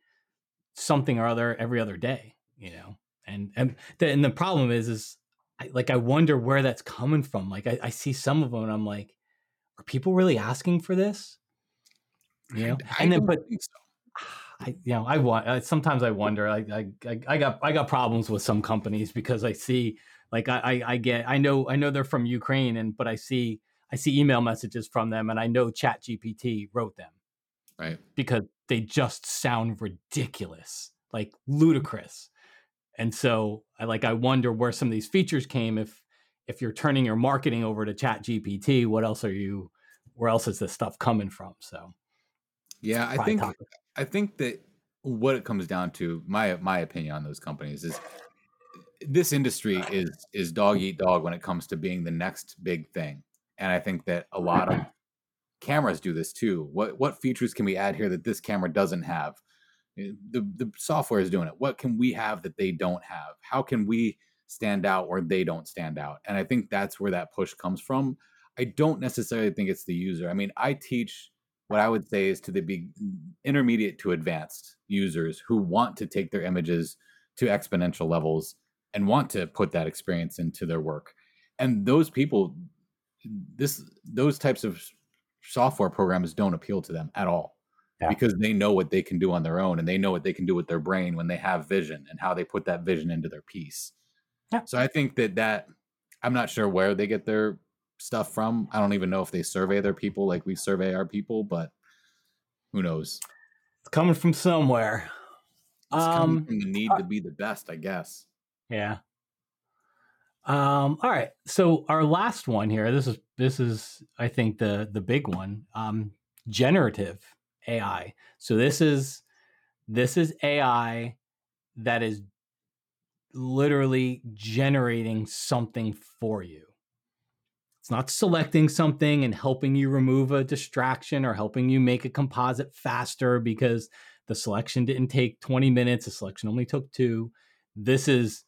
something or other every other day. You know, and and the, and the problem is is I, like I wonder where that's coming from. Like I, I see some of them and I'm like, are people really asking for this? You know, I, and then but so. I you know I want sometimes I wonder I, I I got I got problems with some companies because I see like I, I I get I know I know they're from Ukraine and but I see I see email messages from them and I know Chat GPT wrote them right because they just sound ridiculous like ludicrous and so I like I wonder where some of these features came if if you're turning your marketing over to Chat GPT, what else are you where else is this stuff coming from? So Yeah, I think I think that what it comes down to, my my opinion on those companies is this industry is is dog eat dog when it comes to being the next big thing. And I think that a lot of cameras do this too. What what features can we add here that this camera doesn't have? Eh, the the software is doing it. What can we have that they don't have? How can we stand out where they don't stand out? And I think that's where that push comes from. I don't necessarily think it's the user. I mean, I teach what I would say is to the be intermediate to advanced users who want to take their images to exponential levels and want to put that experience into their work. And those people, this those types of software programs don't appeal to them at all yeah. because they know what they can do on their own and they know what they can do with their brain when they have vision and how they put that vision into their piece. Yeah. So I think that that I'm not sure where they get their stuff from. I don't even know if they survey their people like we survey our people, but who knows? It's coming from somewhere. It's um, coming from the need uh, to be the best, I guess. Yeah. Um, all right. So our last one here, this is this is I think the the big one. Um, generative AI. So this is this is AI that is literally generating something for you. It's not selecting something and helping you remove a distraction or helping you make a composite faster because the selection didn't take 20 minutes, the selection only took 2. This is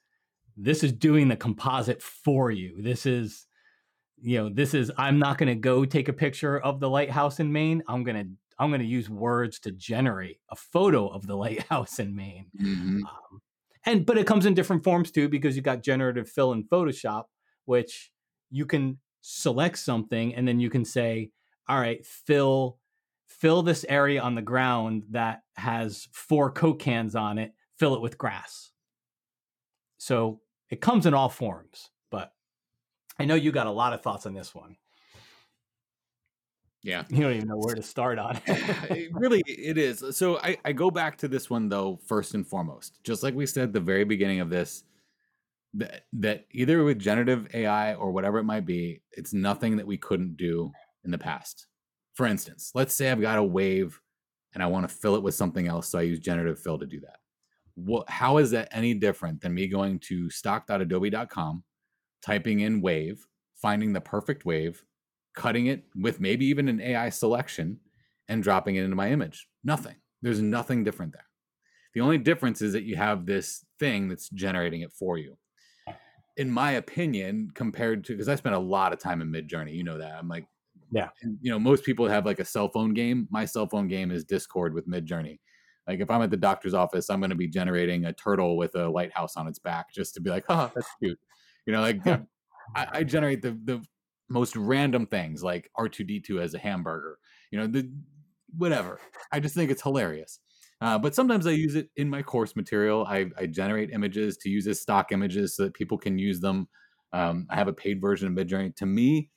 this is doing the composite for you. This is you know, this is I'm not going to go take a picture of the lighthouse in Maine. I'm going to I'm going to use words to generate a photo of the lighthouse in Maine. Mm-hmm. Um, and but it comes in different forms too because you got generative fill in Photoshop, which you can select something and then you can say, all right, fill fill this area on the ground that has four Coke cans on it, fill it with grass. So it comes in all forms, but I know you got a lot of thoughts on this one. Yeah. You don't even know where to start on it. really, it is. So I, I go back to this one, though, first and foremost. Just like we said at the very beginning of this, that, that either with generative AI or whatever it might be, it's nothing that we couldn't do in the past. For instance, let's say I've got a wave and I want to fill it with something else. So I use generative fill to do that. What, how is that any different than me going to stock.adobe.com, typing in wave, finding the perfect wave, cutting it with maybe even an AI selection and dropping it into my image. Nothing. There's nothing different there. The only difference is that you have this thing that's generating it for you. In my opinion, compared to because I spent a lot of time in Midjourney, you know that. I'm like, yeah, you know, most people have like a cell phone game. My cell phone game is Discord with Midjourney. Like if I'm at the doctor's office, I'm going to be generating a turtle with a lighthouse on its back just to be like, oh, that's cute. You know, like I, I generate the the most random things like R2D2 as a hamburger, you know, the whatever. I just think it's hilarious. Uh, but sometimes I use it in my course material. I, I, generate images to use as stock images so that people can use them. Um, I have a paid version of Midjourney. To me,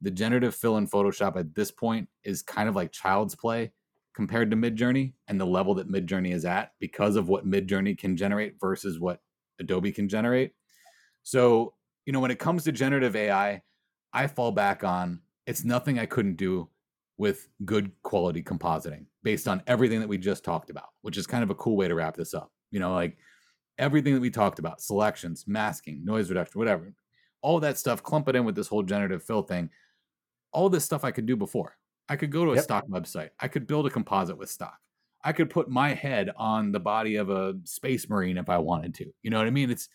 the generative fill in Photoshop at this point is kind of like child's play compared to Midjourney and the level that Midjourney is at because of what Midjourney can generate versus what Adobe can generate. So, you know, when it comes to generative AI, I fall back on it's nothing I couldn't do with good quality compositing based on everything that we just talked about, which is kind of a cool way to wrap this up. You know, like everything that we talked about selections, masking, noise reduction, whatever all that stuff, clump it in with this whole generative fill thing. All this stuff I could do before. I could go to a yep. stock website. I could build a composite with stock. I could put my head on the body of a space marine if I wanted to. You know what I mean? It's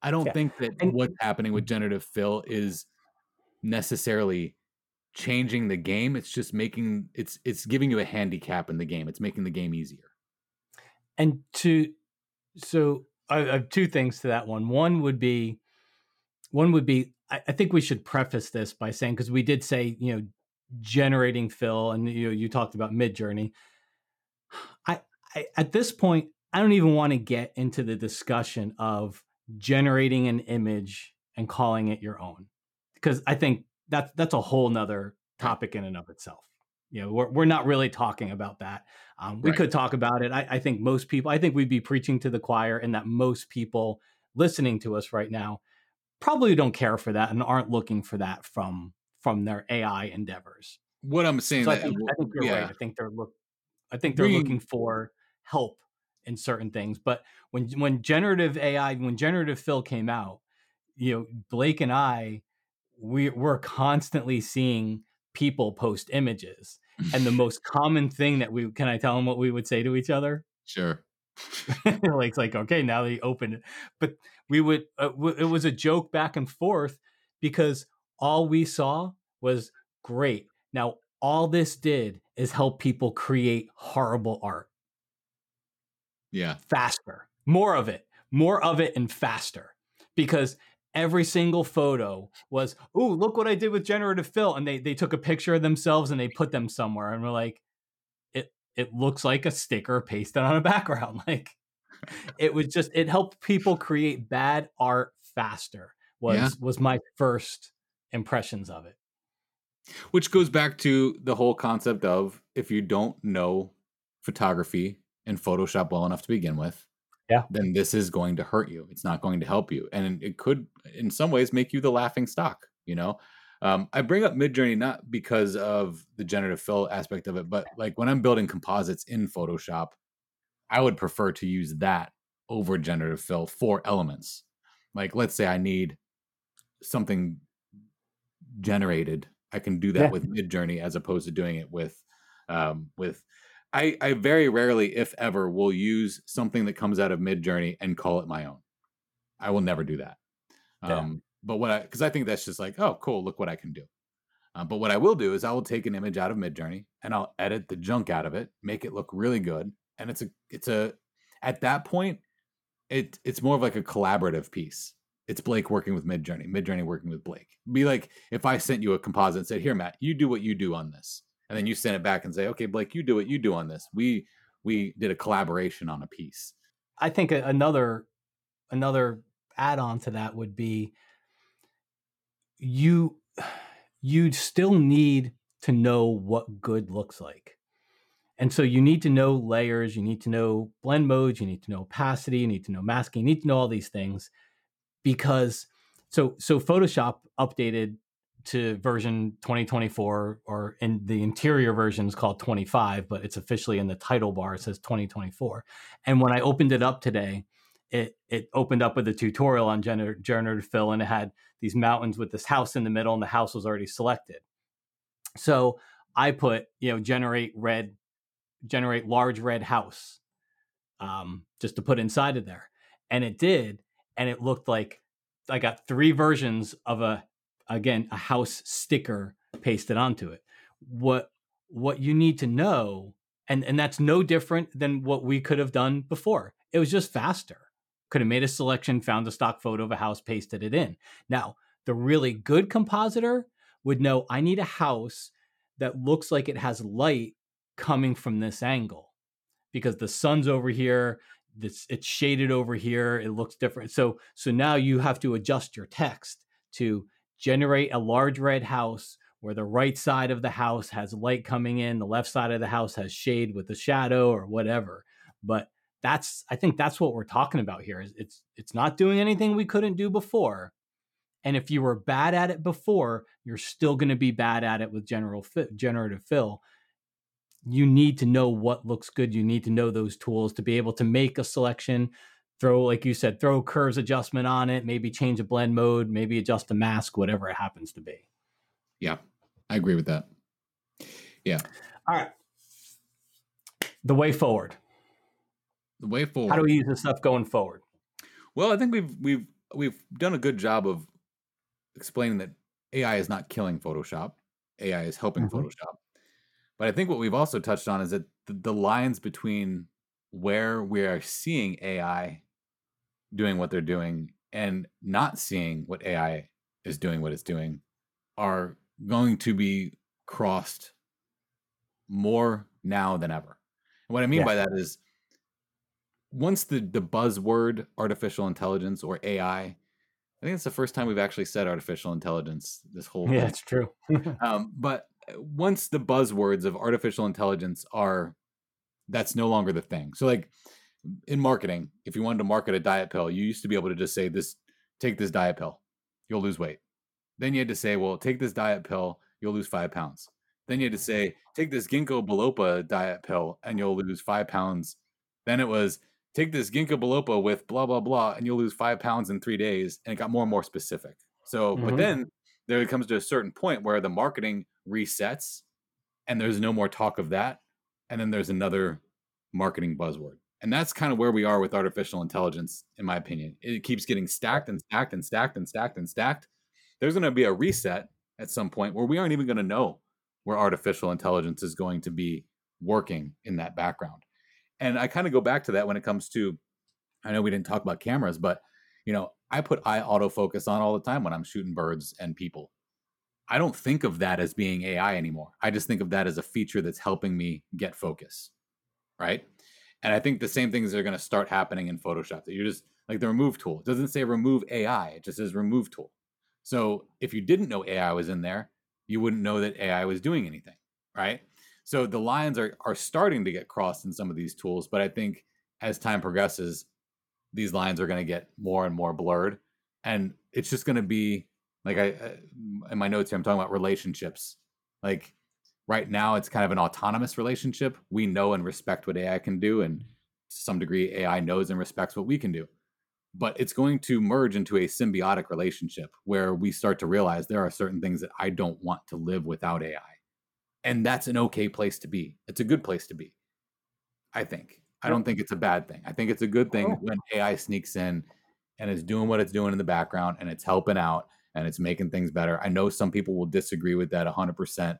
I don't yeah. think that and, what's happening with generative fill is necessarily changing the game. It's just making it's it's giving you a handicap in the game. It's making the game easier. And to so I have two things to that one. One would be one would be I, I think we should preface this by saying because we did say, you know, generating fill and you know, you talked about Midjourney. I, I at this point, I don't even want to get into the discussion of generating an image and calling it your own because i think that's that's a whole nother topic in and of itself you know we're, we're not really talking about that um, we right. could talk about it I, I think most people i think we'd be preaching to the choir and that most people listening to us right now probably don't care for that and aren't looking for that from from their ai endeavors what i'm saying so that, I, think, I think you're yeah. right i think they're look i think they're Bringing, looking for help in certain things. But when when generative AI, when generative fill came out, you know, Blake and I, we we're constantly seeing people post images. And the most common thing that we can I tell them what we would say to each other? Sure. like it's like okay now they open it but we would uh, w- it was a joke back and forth because all we saw was great now all this did is help people create horrible art Yeah. faster. More of it, more of it, and faster. Because every single photo was, oh look what I did with generative fill," and they they took a picture of themselves and they put them somewhere, and we're like, it looks like a sticker pasted on a background. Like it was just it helped people create bad art faster. Was Yeah. was my first impressions of it. Which goes back to the whole concept of if you don't know photography and Photoshop well enough to begin with, Yeah. then this is going to hurt you. It's not going to help you. And it could, in some ways, make you the laughing stock, you know? Um, I bring up Midjourney not because of the generative fill aspect of it, but like when I'm building composites in Photoshop, I would prefer to use that over generative fill for elements. Like, let's say I need something generated. I can do that Yeah. with Midjourney as opposed to doing it with um, with. I, I very rarely, if ever, will use something that comes out of Midjourney and call it my own. I will never do that. Um, but what I because I think that's just like, oh, cool, look what I can do. Uh, but what I will do is I will take an image out of Midjourney and I'll edit the junk out of it, make it look really good, and it's a it's a at that point it it's more of like a collaborative piece. It's Blake working with Midjourney, Midjourney working with Blake. Be like if I sent you a composite and said, "Here, Matt, you do what you do on this," and then you send it back and say, "Okay, Blake, you do what you do on this." We we did a collaboration on a piece. I think another another add on to that would be you you still need to know what good looks like. And so you need to know layers, you need to know blend modes, you need to know opacity, you need to know masking, you need to know all these things because so so Photoshop updated to version 2024 or in the interior version is called 25 but it's officially in the title bar it says 2024 and when i opened it up today it it opened up with a tutorial on gener- generative fill and it had these mountains with this house in the middle and the house was already selected. So i put you know generate red generate large red house um, just to put inside of there. And it did and it looked like i got three versions of a again a house sticker pasted onto it. What what you need to know and and that's no different than what we could have done before. It was just faster could have made a selection found a stock photo of a house pasted it in. Now the really good compositor would know i need a house that looks like it has light coming from this angle because the sun's over here this it's shaded over here it looks different. So so now you have to adjust your text to generate a large red house where the right side of the house has light coming in the left side of the house has shade with a shadow or whatever. But that's i think that's what we're talking about here is it's it's not doing anything we couldn't do before and if you were bad at it before you're still going to be bad at it with general fi- generative fill you need to know what looks good you need to know those tools to be able to make a selection throw like you said throw curves adjustment on it maybe change a blend mode maybe adjust a mask whatever it happens to be Yeah, I agree with that. Yeah. All right the way forward The way forward. how do we use this stuff going forward Well, I think we've we've we've done a good job of explaining that AI is not killing Photoshop. AI is helping Mhm. Photoshop. But I think what we've also touched on is that the, the lines between where we are seeing AI doing what they're doing and not seeing what AI is doing what it's doing are going to be crossed more now than ever. And what I mean Yeah. by that is once the the buzzword artificial intelligence or AI, I think it's the first time we've actually said artificial intelligence this whole yeah thing. it's true Um, but once the buzzwords of artificial intelligence are, that's no longer the thing. So, like in marketing, if you wanted to market a diet pill, you used to be able to just say this, take this diet pill, you'll lose weight. Then you had to say, well, take this diet pill, you'll lose five pounds. Then you had to say, take this ginkgo biloba diet pill, and you'll lose five pounds. Then it was take this ginkgo biloba with blah blah blah, and you'll lose five pounds in three days. And it got more and more specific. So, but Mhm. then there comes to a certain point where the marketing resets, and there's no more talk of that, and then there's another marketing buzzword. And that's kind of where we are with artificial intelligence, in my opinion. It keeps getting stacked and stacked and stacked and stacked and stacked. There's going to be a reset at some point where we aren't even going to know where artificial intelligence is going to be working in that background. And I kind of go back to that when it comes to I know we didn't talk about cameras, but you know, I put eye autofocus on all the time when I'm shooting birds and people. I don't think of that as being AI anymore. I just think of that as a feature that's helping me get focus. Right. And I think the same things are going to start happening in Photoshop that you're just like the remove tool. It doesn't say remove AI, it just says remove tool. So if you didn't know AI was in there, you wouldn't know that AI was doing anything. Right. So the lines are, are starting to get crossed in some of these tools. But I think as time progresses, these lines are going to get more and more blurred. And it's just going to be like I, uh, in my notes here, I'm talking about relationships. Like right now, it's kind of an autonomous relationship. We know and respect what AI can do, and mm-hmm. to some degree, AI knows and respects what we can do. But it's going to merge into a symbiotic relationship where we start to realize there are certain things that I don't want to live without AI. And that's an okay place to be. It's a good place to be, I think. I don't think it's a bad thing. I think it's a good thing oh. when AI sneaks in and is doing what it's doing in the background and it's helping out and it's making things better. I know some people will disagree with that 100%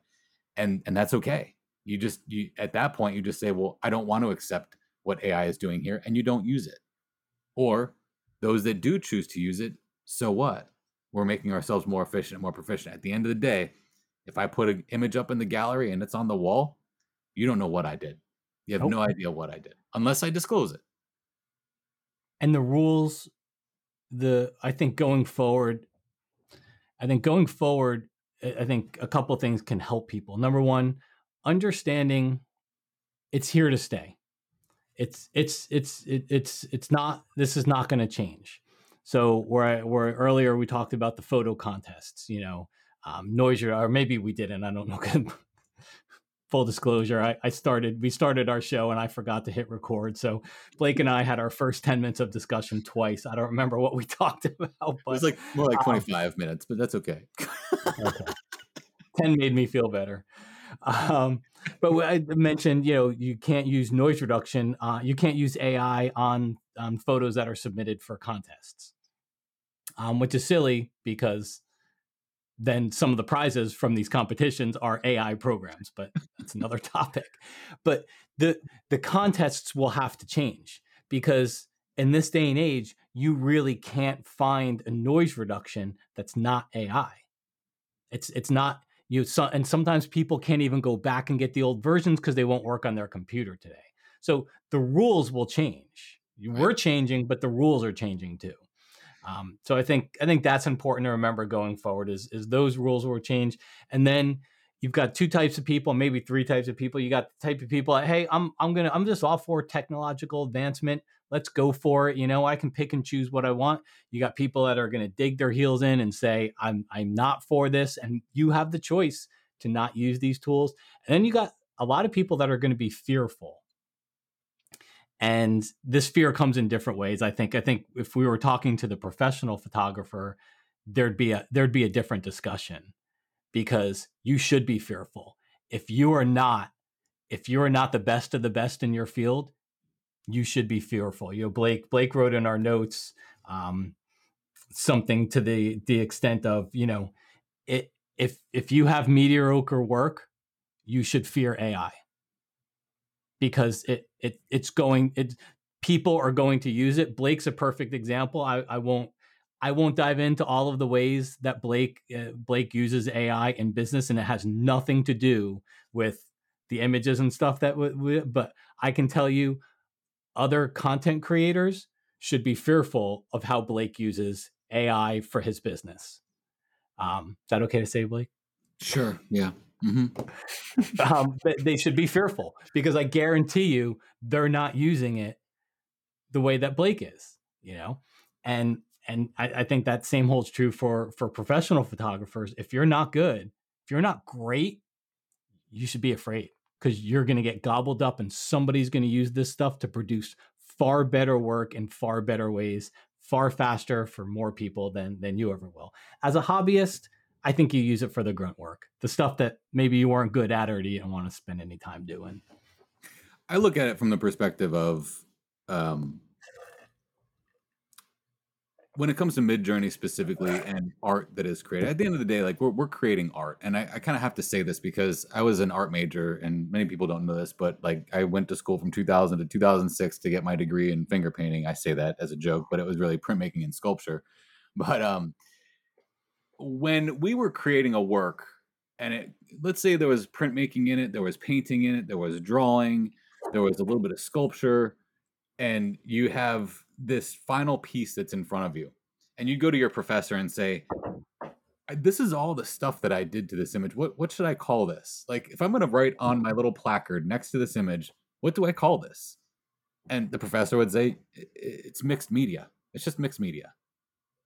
and and that's okay. You just you at that point you just say, "Well, I don't want to accept what AI is doing here," and you don't use it. Or those that do choose to use it, so what? We're making ourselves more efficient and more proficient. At the end of the day, if I put an image up in the gallery and it's on the wall, you don't know what I did. You have no idea what I did unless I disclose it. And the rules, the I think going forward, I think going forward, I think a couple things can help people. Number one, understanding it's here to stay. It's it's it's it, it's it's not. This is not going to change. So where I, where earlier we talked about the photo contests, you know, um, noise or maybe we didn't. I don't know. full disclosure, I, I, started we started our show and I forgot to hit record. So Blake and I had our first 10 minutes of discussion twice. I don't remember what we talked about. But, it was like more like 25 um, minutes, but that's okay. okay. 10 made me feel better. Um, but I mentioned, you know, you can't use noise reduction. Uh, you can't use AI on on photos that are submitted for contests, um, which is silly because then some of the prizes from these competitions are AI programs, but that's another topic. But the the contests will have to change because in this day and age, you really can't find a noise reduction that's not AI. It's it's not you so, and sometimes people can't even go back and get the old versions because they won't work on their computer today. So the rules will change. We're changing, but the rules are changing too. Um, so I think I think that's important to remember going forward is is those rules will change, and then you've got two types of people, maybe three types of people. You got the type of people, hey, I'm I'm gonna I'm just all for technological advancement. Let's go for it. You know, I can pick and choose what I want. You got people that are gonna dig their heels in and say, I'm I'm not for this, and you have the choice to not use these tools. And then you got a lot of people that are to be fearful and this fear comes in different ways i think. I think if we were talking to the professional photographer there'd be a there'd be a different discussion because you should be fearful. If you are not if you are not the best of the best in your field you should be fearful. You know blake blake wrote in our notes um, something to the the extent of you know it if if you have mediocre work you should fear ai because it it it's going it people are going to use it. Blake's a perfect example. I, I won't I won't dive into all of the ways that Blake uh, Blake uses AI in business, and it has nothing to do with the images and stuff that. W- w- but I can tell you, other content creators should be fearful of how Blake uses AI for his business. Um, is that okay to say, Blake? Sure. Yeah. Mm-hmm. um, they should be fearful because I guarantee you they're not using it the way that Blake is, you know, and and I, I think that same holds true for for professional photographers. If you're not good, if you're not great, you should be afraid because you're going to get gobbled up and somebody's going to use this stuff to produce far better work in far better ways, far faster for more people than than you ever will. As a hobbyist I think you use it for the grunt work, the stuff that maybe you weren't good at or didn't want to spend any time doing. I look at it from the perspective of um, when it comes to Midjourney specifically and art that is created, at the end of the day, like we're, we're creating art. And I, I kind of have to say this because I was an art major and many people don't know this, but like I went to school from 2000 to 2006 to get my degree in finger painting. I say that as a joke, but it was really printmaking and sculpture. But um, when we were creating a work and it, let's say there was printmaking in it, there was painting in it, there was drawing, there was a little bit of sculpture, and you have this final piece that's in front of you and you go to your professor and say this is all the stuff that i did to this image. What what should i call this? Like if i'm going to write on my little placard next to this image what do i call this? And the professor would say it's mixed media. It's just mixed media.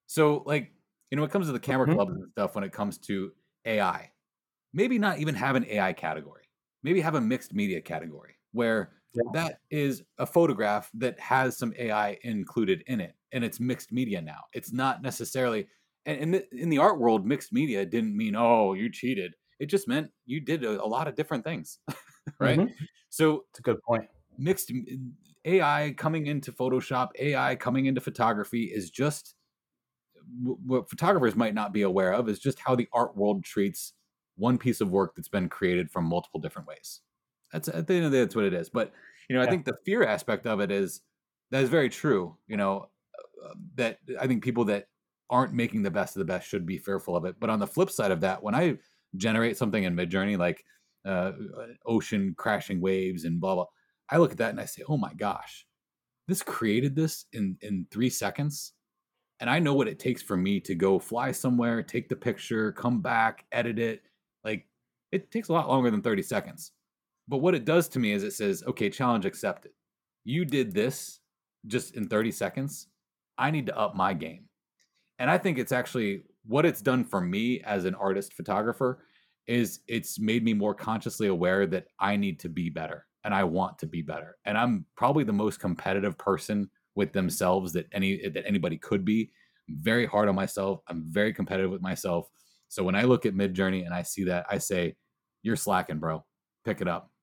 So like you know when it comes to the camera mm-hmm. clubs and stuff when it comes to ai maybe not even have an ai category maybe have a mixed media category where yeah. that is a photograph that has some AI included in it, and it's mixed media now. It's not necessarily, and in the, in the art world, mixed media didn't mean oh you cheated. It just meant you did a, a lot of different things, right? Mm-hmm. So it's a good point. Mixed AI coming into Photoshop, AI coming into photography is just what photographers might not be aware of is just how the art world treats one piece of work that's been created from multiple different ways. That's at the end of the day, that's what it is. But you know, I think the fear aspect of it is that is very true. You know, uh, that I think people that aren't making the best of the best should be fearful of it. But on the flip side of that, when I generate something in Midjourney like uh, ocean crashing waves and blah blah, I look at that and I say, oh my gosh, this created this in in three seconds. And I know what it takes for me to go fly somewhere, take the picture, come back, edit it. Like it takes a lot longer than 30 seconds. But what it does to me is it says, okay, challenge accepted. You did this just in 30 seconds. I need to up my game. And I think it's actually what it's done for me as an artist photographer is it's made me more consciously aware that I need to be better and I want to be better. And I'm probably the most competitive person with themselves that any that anybody could be. I'm very hard on myself. I'm very competitive with myself. So when I look at Midjourney and I see that, I say, "You're slacking, bro. Pick it up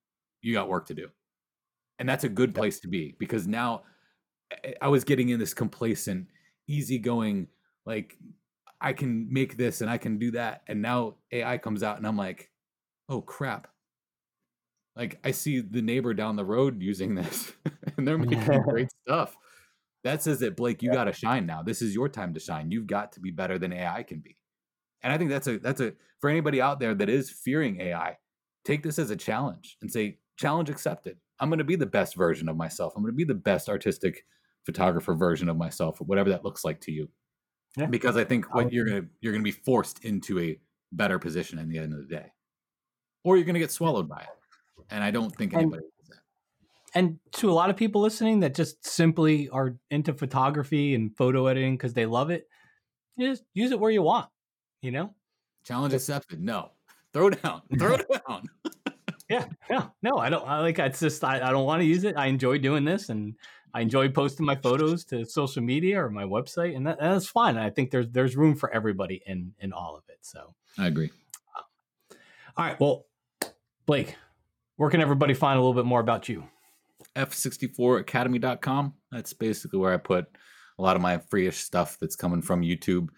you got work to do. And that's a good place to be because now eh, eh, I was getting in this complacent, easygoing, like I can make this and I can do that. And now AI comes out and I'm like, oh crap. Like I see the neighbor down the road using this and they're making great stuff. That says that Blake, you yeah. got to shine now. This is your time to shine. You've got to be better than AI can be. And I think that's a that's a for anybody out there that is fearing AI, take this as a challenge and say, challenge accepted. I'm going to be the best version of myself. I'm going to be the best artistic photographer version of myself, whatever that looks like to you. Yeah. Because I think what you're going to you're going to be forced into a better position in the end of the day, or you're going to get swallowed by it. And I don't think anybody and. And to a lot of people listening that just simply are into photography and photo editing because they love it, just use it where you want. You know, challenge accepted. No, throw down, throw down. yeah, yeah. No, I don't. I like. It's just I, I don't want to use it. I enjoy doing this, and I enjoy posting my photos to social media or my website, and, that, and that's fine. I think there's there's room for everybody in in all of it. So I agree. Uh, all right. Well, Blake, where can everybody find a little bit more about you? F64academy.com. That's basically where I put a lot of my freeish stuff that's coming from YouTube.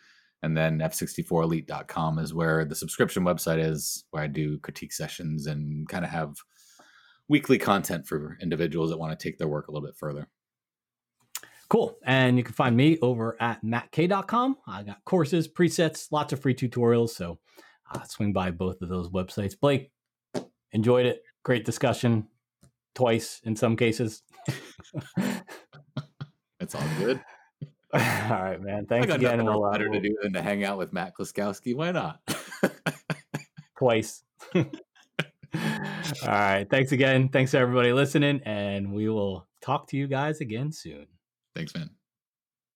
And then f64elite.com is where the subscription website is, where I do critique sessions and kind of have weekly content for individuals that want to take their work a little bit further. Cool. And you can find me over at mattk.com. I got courses, presets, lots of free tutorials. So uh, swing by both of those websites. Blake, enjoyed it. Great discussion. Twice in some cases. it's all good. All right, man. Thanks I got again. Nothing we'll, better to do than to hang out with Matt Kloskowski. Why not? Twice. All right. Thanks again. Thanks to everybody listening, and we will talk to you guys again soon. Thanks, man.